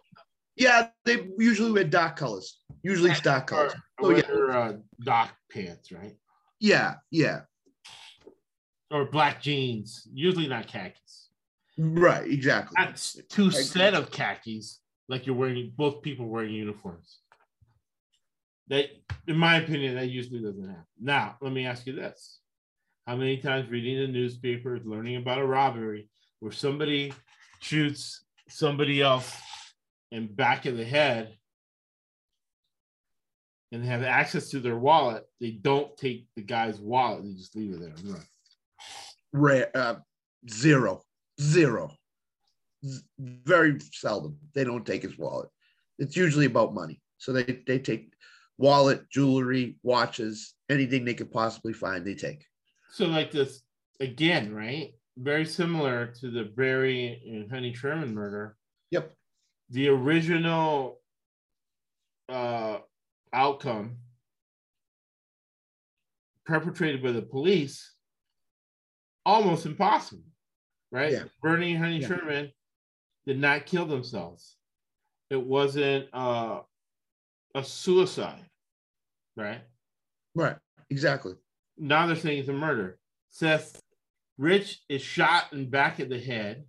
Yeah, they usually wear dark colors. Usually it's dark colors. Or, oh, yeah. Uh, dock pants, right? Yeah, yeah. Or black jeans, usually not khakis. Right, exactly. That's two set of khakis, like you're wearing both people wearing uniforms. That, in my opinion, that usually doesn't happen. Now, let me ask you this: How many times reading the newspapers, learning about a robbery where somebody shoots somebody else in back of the head and have access to their wallet, they don't take the guy's wallet; they just leave it there. Right. Uh, zero, zero. z- very seldom they don't take his wallet. It's usually about money. So they they take wallet, jewelry, watches, anything they could possibly find, they take. So like this again, right? Very similar to the Barry and Honey Sherman murder. Yep. The original uh, outcome perpetrated by the police almost impossible, right? Yeah. Bernie and Honey Yeah. Sherman did not kill themselves. It wasn't uh, a suicide, right? Right. Exactly. now they're saying it's a murder. Seth Rich is shot in the back of the head.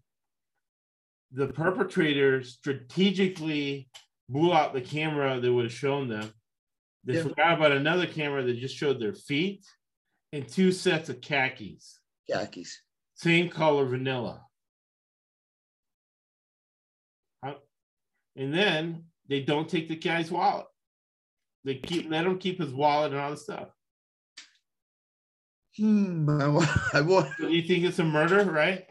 The perpetrator strategically blew out the camera that would have shown them. They Yeah. forgot about another camera that just showed their feet and two sets of khakis, Khakis. same color vanilla. And then they don't take the guy's wallet. They keep let him keep his wallet and all the stuff. Hmm. I want. I. So you think it's a murder, right?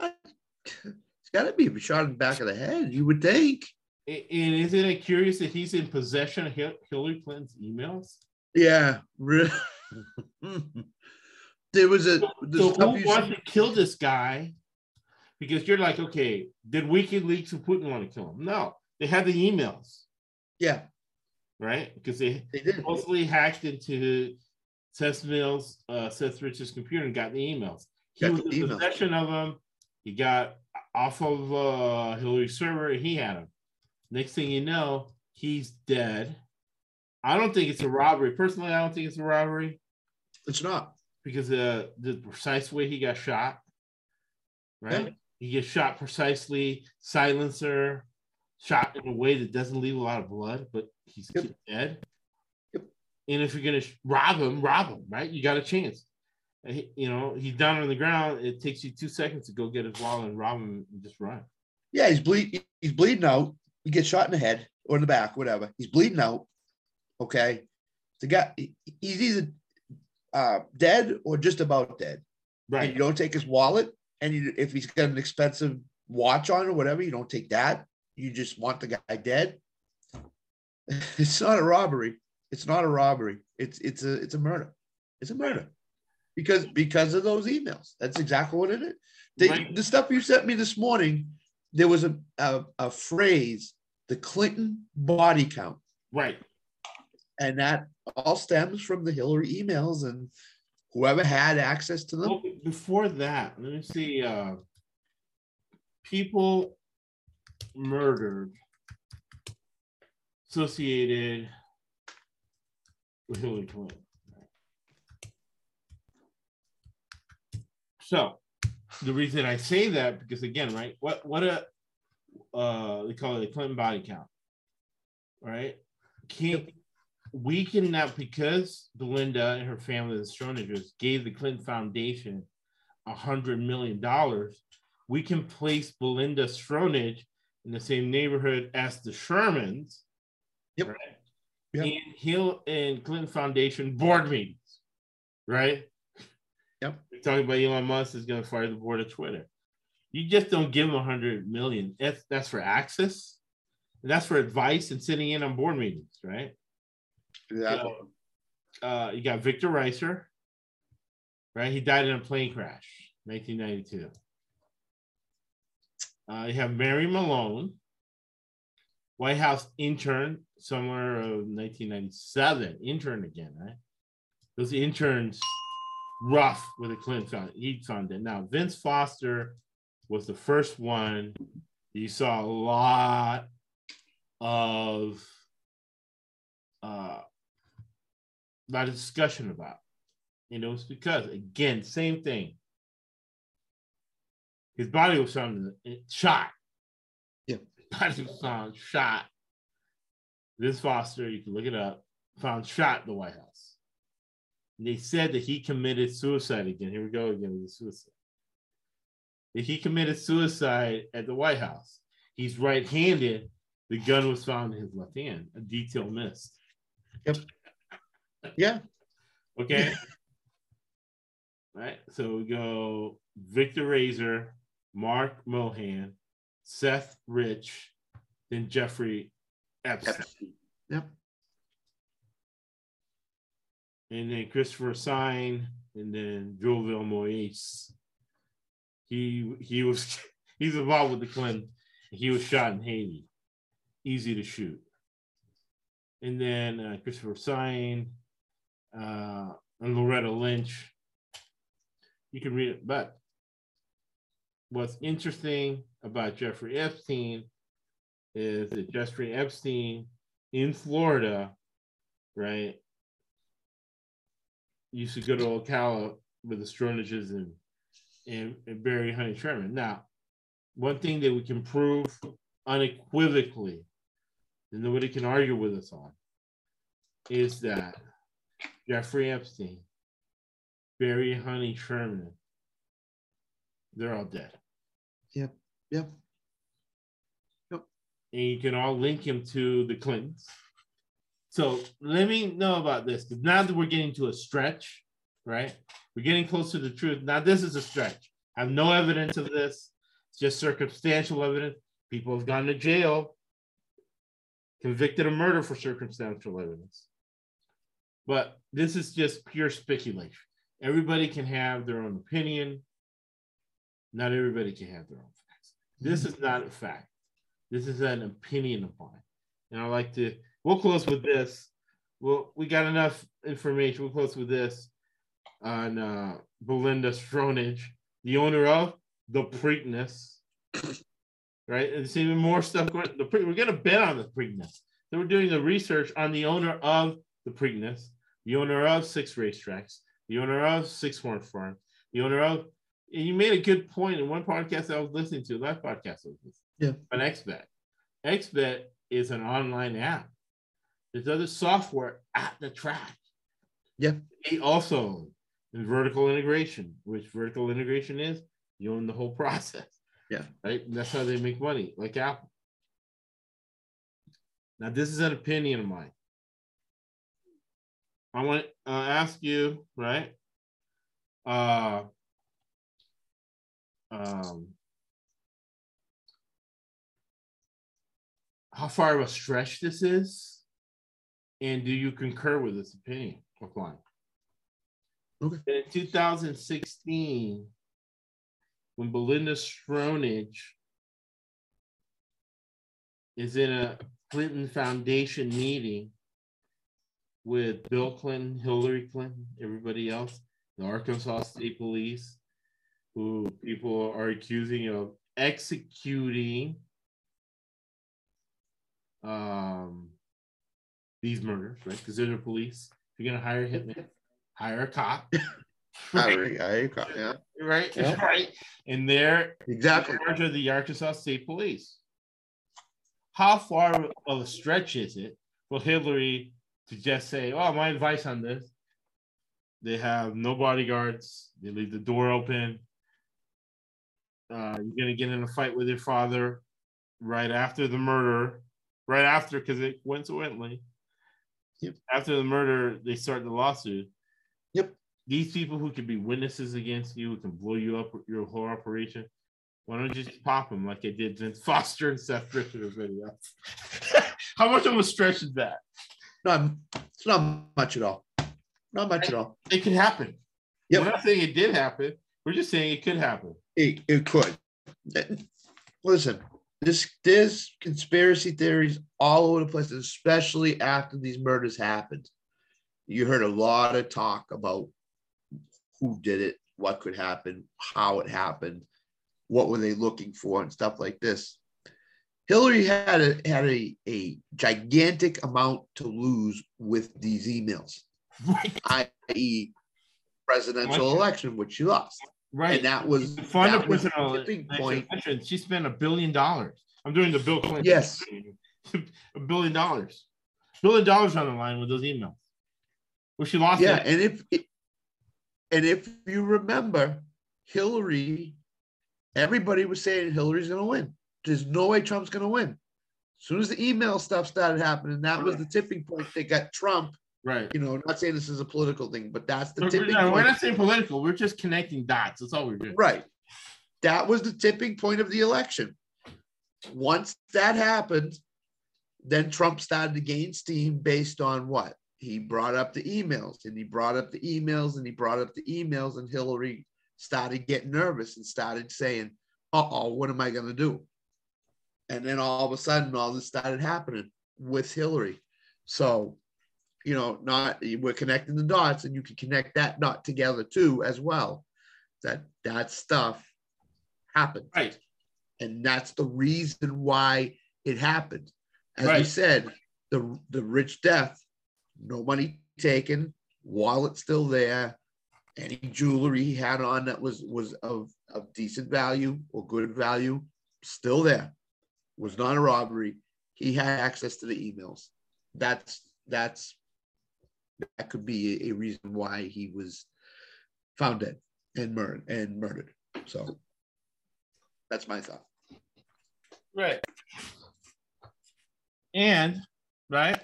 It's got to be shot in the back of the head. You would think. And isn't it curious that he's in possession of Hillary Clinton's emails? Yeah. re- there was a. the So who you wants to kill this guy? Because you're like, okay, did WikiLeaks and Putin want to kill him? No, they had the emails, Yeah, right? Because they they did. supposedly hacked into Seth Mills, uh, Seth Rich's computer and got the emails. He Got was in possession of them. He got off of uh, Hillary's server and he had them. Next thing you know, he's dead. I don't think it's a robbery. Personally, I don't think it's a robbery It's not. Because uh, the precise way he got shot, right? Yeah. He gets shot precisely, silencer, shot in a way that doesn't leave a lot of blood, but he's Yep. dead. Yep. And if you're gonna sh- rob him, rob him, right? You got a chance. Uh, you know, he's down on the ground. It takes you two seconds to go get his wallet and rob him and just run. Yeah, he's bleed. He's bleeding out. He gets shot in the head or in the back, whatever. He's bleeding out. Okay, the guy. he- He's either uh, dead or just about dead. And Right. you don't take his wallet, and you, if he's got an expensive watch on or whatever, you don't take that. You just want the guy dead. It's not a robbery. It's not a robbery. It's it's a it's a murder. It's a murder because because of those emails. That's exactly what it is. The, Right. the stuff you sent me this morning, there was a, a a phrase, the Clinton body count, Right. And that all stems from the Hillary emails and whoever had access to them. Well, before that, let me see. Uh, people murdered associated with Hillary Clinton. So, the reason I say that because again, right? What what a uh, they call it a Clinton body count, right? Can't we can now because Belinda and her family, the Stronagers, gave the Clinton Foundation a hundred million dollars, we can place Belinda Stronach in the same neighborhood as the Shermans. Yep. Right? Yep. And Hill and Clinton Foundation board meetings, right? Yep. We're talking about Elon Musk is going to fire the board of Twitter. You just don't give them a hundred million. That's that's for access, and that's for advice and sitting in on board meetings, right? Exactly. uh, you got Victor Raiser, right? He died in a plane crash, 1992. Uh, you have Mary Malone, White House intern, somewhere of 1997, intern again, right? Those interns rough with the Clinton found he found it. Now Vince Foster was the first one. You saw a lot of uh lot of discussion about. You know, it's because again, same thing. His body was found shot. Yeah. His body was found shot. This Foster, you can look it up, found shot in the White House. And they said that he committed suicide again. Here we go again with the suicide. That he committed suicide at the White House. He's right-handed. The gun was found in his left hand. A detail missed. Yeah. Okay. right. So we go Victor Raiser, Mark Mohan, Seth Rich, then Jeffrey Epstein. Epstein. Yep. and then Christopher Sign, and then Jovel Moise. He he was he's involved with the Clinton. He was shot in Haiti. Easy to shoot. And then uh, Christopher Sign uh, and Loretta Lynch. You can read it, but what's interesting about Jeffrey Epstein is that Jeffrey Epstein in Florida, right, used to go to Ocala with the Stronages and, and, and Barry Honey Sherman. Now, one thing that we can prove unequivocally, that nobody can argue with us on, is that Jeffrey Epstein, Barry Honey Sherman, they're all dead. Yep. Yep. Yep. And you can all link him to the Clintons. So let me know about this now that we're getting to a stretch, right? We're getting close to the truth. Now, this is a stretch. I have no evidence of this, it's just circumstantial evidence. People have gone to jail, convicted of murder for circumstantial evidence. But this is just pure speculation. Everybody can have their own opinion. Not everybody can have their own facts. This is not a fact. This is an opinion of mine. And I like to, we'll close with this. Well, we got enough information. We'll close with this on uh, Belinda Stronach, the owner of the Preakness. Right? And there's even more stuff going the Pre- We're going to bet on the Preakness. So we're doing the research on the owner of the Preakness, the owner of six racetracks, the owner of six horn farm, the owner of, and you made a good point in one podcast I was listening to, last podcast I was listening Yeah. on XBet. XBet is an online app. There's other software at the track. Yeah. They also in vertical integration, which vertical integration is you own the whole process. Yeah. Right. And that's how they make money, like Apple. Now, this is an opinion of mine. I want to uh, ask you, right? Uh, um, how far of a stretch this is, and do you concur with this opinion of mine? Okay. In 2016, when Belinda Stronach is in a Clinton Foundation meeting with Bill Clinton, Hillary Clinton, everybody else, the Arkansas State Police, who people are accusing of executing um, these murders, right? Because they're the police. If you're gonna hire a hitman, hire a cop. I right? agree. I agree. Yeah. right? Yeah. Right. And they're Exactly. in charge of the Arkansas State Police. How far of a stretch is it for Hillary to just say, "Oh, my advice on this"? They have no bodyguards. They leave the door open. Uh, you're gonna get in a fight with your father right after the murder, right after because it coincidentally. Yep. After the murder, they start the lawsuit. Yep. These people who can be witnesses against you, who can blow you up your whole operation, why don't you just pop them like I did Vince Foster and Seth Richard video? How much of a stretch is that? Not, it's not much at all. Not much at all. It could happen. Yep. We're not saying it did happen. We're just saying it could happen. It, it could. Listen, this there's conspiracy theories all over the place, especially after these murders happened. You heard a lot of talk about who did it, what could happen, how it happened, what were they looking for, and stuff like this. Hillary had a had a, a gigantic amount to lose with these emails, i.e., presidential Right. election, which she lost. Right. And that was fund that was the tipping point. She spent a billion dollars. I'm doing the Bill Clinton. Yes. a billion dollars. A Billion dollars on the line with those emails. Well, she lost Yeah, it. and if and if you remember, Hillary, everybody was saying Hillary's going to win. There's no way Trump's going to win. As soon as the email stuff started happening, that was the tipping point. They got Trump. Right. You know, not saying this is a political thing, but that's the tipping no, we're not saying political. We're just connecting dots. That's all we're doing. Right. that was the tipping point of the election. Once that happened, then Trump started to gain steam based on what? He brought up the emails and he brought up the emails and he brought up the emails, and Hillary started getting nervous and started saying, Uh oh, what am I going to do? And then all of a sudden, all this started happening with Hillary. So, you know, not we're connecting the dots, and you can connect that dot together too, as well. That that stuff happened. Right. And that's the reason why it happened. As we Right. said, the the rich death, no money taken, wallet still there, any jewelry he had on that was was of, of decent value or good value, still there. Was not a robbery. He had access to the emails. That's that's that could be a, reason why he was found dead and murdered and murdered. So that's my thought. Right. And right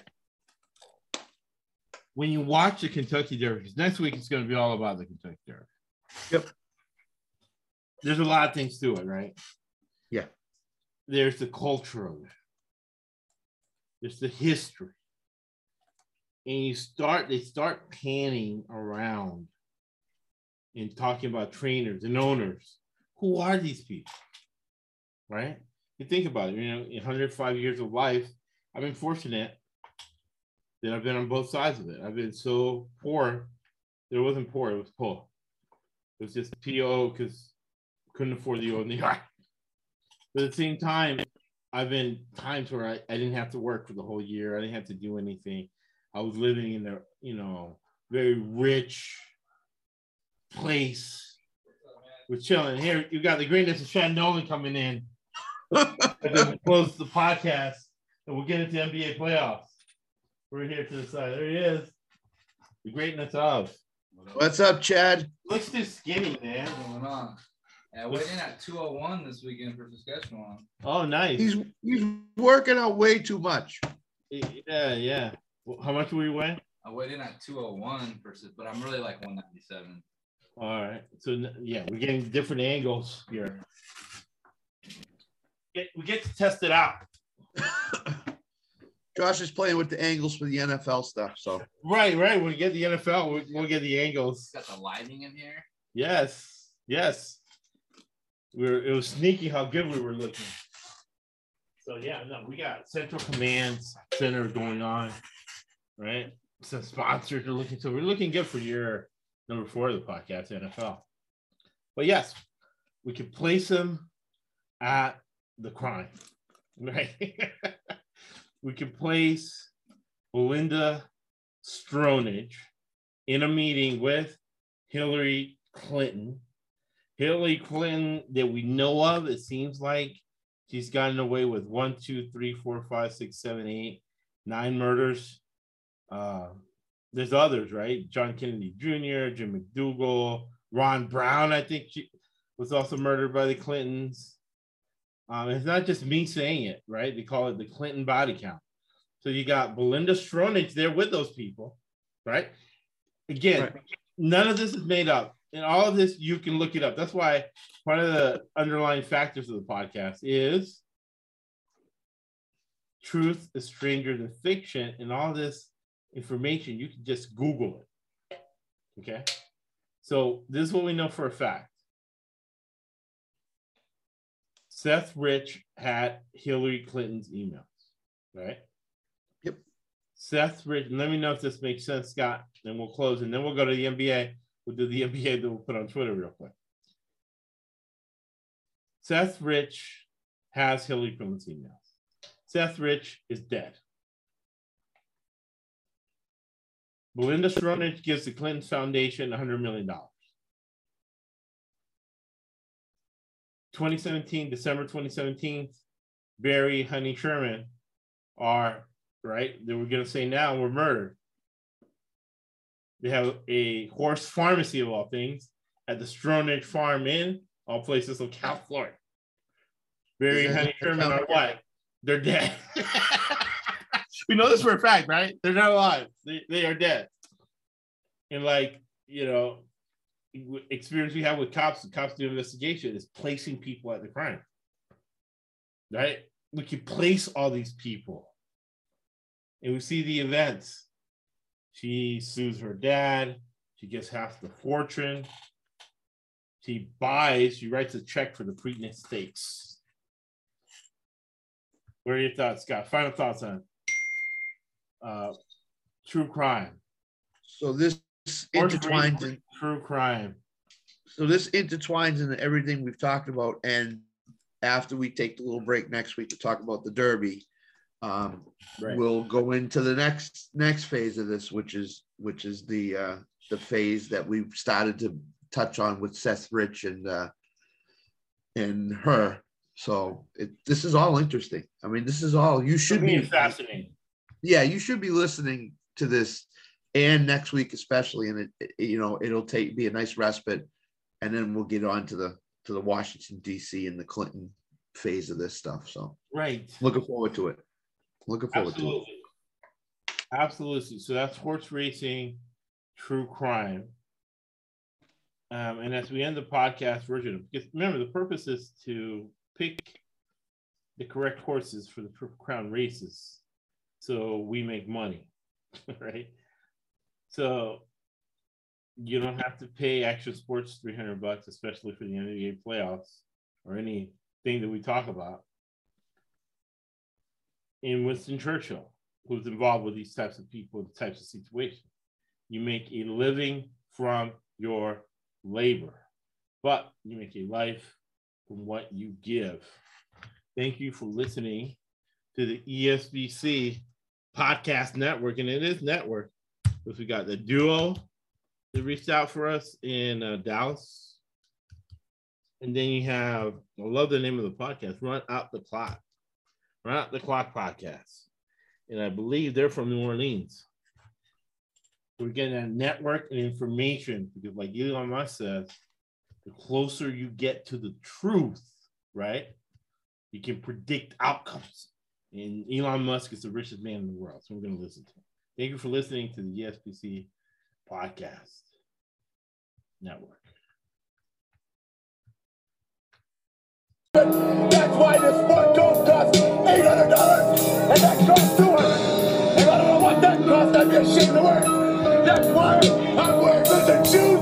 when you watch the Kentucky Derby, 'cause next week it's going to be all about the Kentucky Derby. Yep. There's a lot of things to it, right? Yeah. There's the culture. There's the history. And you start, they start panning around and talking about trainers and owners. Who are these people? Right? You think about it, you know, in 105 years of life, I've been fortunate that I've been on both sides of it. I've been so poor. There wasn't poor, it was poor. It was just PO because couldn't afford the O. But at the same time, I've been times where I, I didn't have to work for the whole year. I didn't have to do anything. I was living in a, you know, very rich place. We're chilling. Here, you got the greatness of Shannon Nolan coming in. we'll close the podcast and we'll get into NBA playoffs. We're here to the side. There he is. The greatness of. What's up, Chad? Looks too skinny, man. What's going on? Yeah, weighed in at 201 this weekend for Saskatchewan. Oh, nice. He's he's working out way too much. Yeah, yeah. How much were you weighing? I weighed in at 201 versus, but I'm really like 197. All right. So yeah, we're getting different angles here. We get to test it out. Josh is playing with the angles for the NFL stuff. So Right, right. When we get the NFL, we'll, we'll get the angles. Got the lighting in here. Yes, yes. We were, it was sneaky how good we were looking. So yeah, no, we got Central Command Center going on, right? Some sponsors are looking. So we're looking good for year number four of the podcast, NFL. But yes, we could place them at the crime, right? we could place Belinda Stronach in a meeting with Hillary Clinton. Hillary Clinton, that we know of, it seems like she's gotten away with one, two, three, four, five, six, seven, eight, nine murders. Uh, there's others, right? John Kennedy Jr., Jim McDougal, Ron Brown, I think she was also murdered by the Clintons. Um, it's not just me saying it, right? They call it the Clinton body count. So you got Belinda Stronach there with those people, right? Again, Right. none of this is made up. And all of this, you can look it up. That's why one of the underlying factors of the podcast is truth is stranger than fiction. And all this information, you can just Google it. Okay. So this is what we know for a fact. Seth Rich had Hillary Clinton's emails, right? Yep. Seth Rich, let me know if this makes sense, Scott. Then we'll close and then we'll go to the NBA. We'll do the NBA that we'll put on Twitter real quick. Seth Rich has Hillary Clinton's emails. Seth Rich is dead. Belinda Stronach gives the Clinton Foundation $100 million. 2017, December 2017, Barry, Honey Sherman are, right? They were going to say now were murdered. They have a horse pharmacy of all things at the Stronach Farm in all places of South Florida. Barry and Is Honey Sherman are what? They're dead. we know this for a fact, right? They're not alive. They, they are dead. And like, you know, experience we have with cops, the cops do investigation is placing people at the crime. Right? We can place all these people. And we see the events. She sues her dad. She gets half the fortune. She buys, she writes a check for the Preakness Stakes. What are your thoughts, Scott? Final thoughts on uh, true crime. So this intertwines in true crime. So this intertwines into everything we've talked about. And after we take the little break next week to talk about the Derby, um, Right. we'll go into the next next phase of this, which is which is the uh, the phase that we've started to touch on with Seth Rich and uh, and her. So it, this is all interesting. I mean, this is all you should be fascinating. yeah, you should be listening to this and next week especially, and it, it- you know it'll take be a nice respite, and then we'll get on to the to the Washington D.C. and the Clinton phase of this stuff. So Right. looking forward to it. Looking forward to it. Absolutely. Absolutely. So that's horse racing, true crime. Um, and as we end the podcast version, because remember the purpose is to pick the correct horses for the Triple Crown races, so we make money, right? So you don't have to pay Action Sports three hundred bucks, especially for the NBA playoffs or anything that we talk about in Winston Churchill, who's involved with these types of people, the types of situations. You make a living from your labor, but you make a life from what you give. Thank you for listening to the ESBC podcast network, and it is network because we got the duo that reached out for us in uh, Dallas. And then you have, I love the name of the podcast, Run Out the Clock. Out the Clock podcast. And I believe they're from New Orleans. We're getting a network and information because, like Elon Musk says, the closer you get to the truth, right? You can predict outcomes. And Elon Musk is the richest man in the world. So we're going to listen to him. Thank you for listening to the ESPC podcast network. That's why this goes cost $800, and that cost 200 And I don't know what that cost, I'd be ashamed to work. That's why I'm wearing this shoes.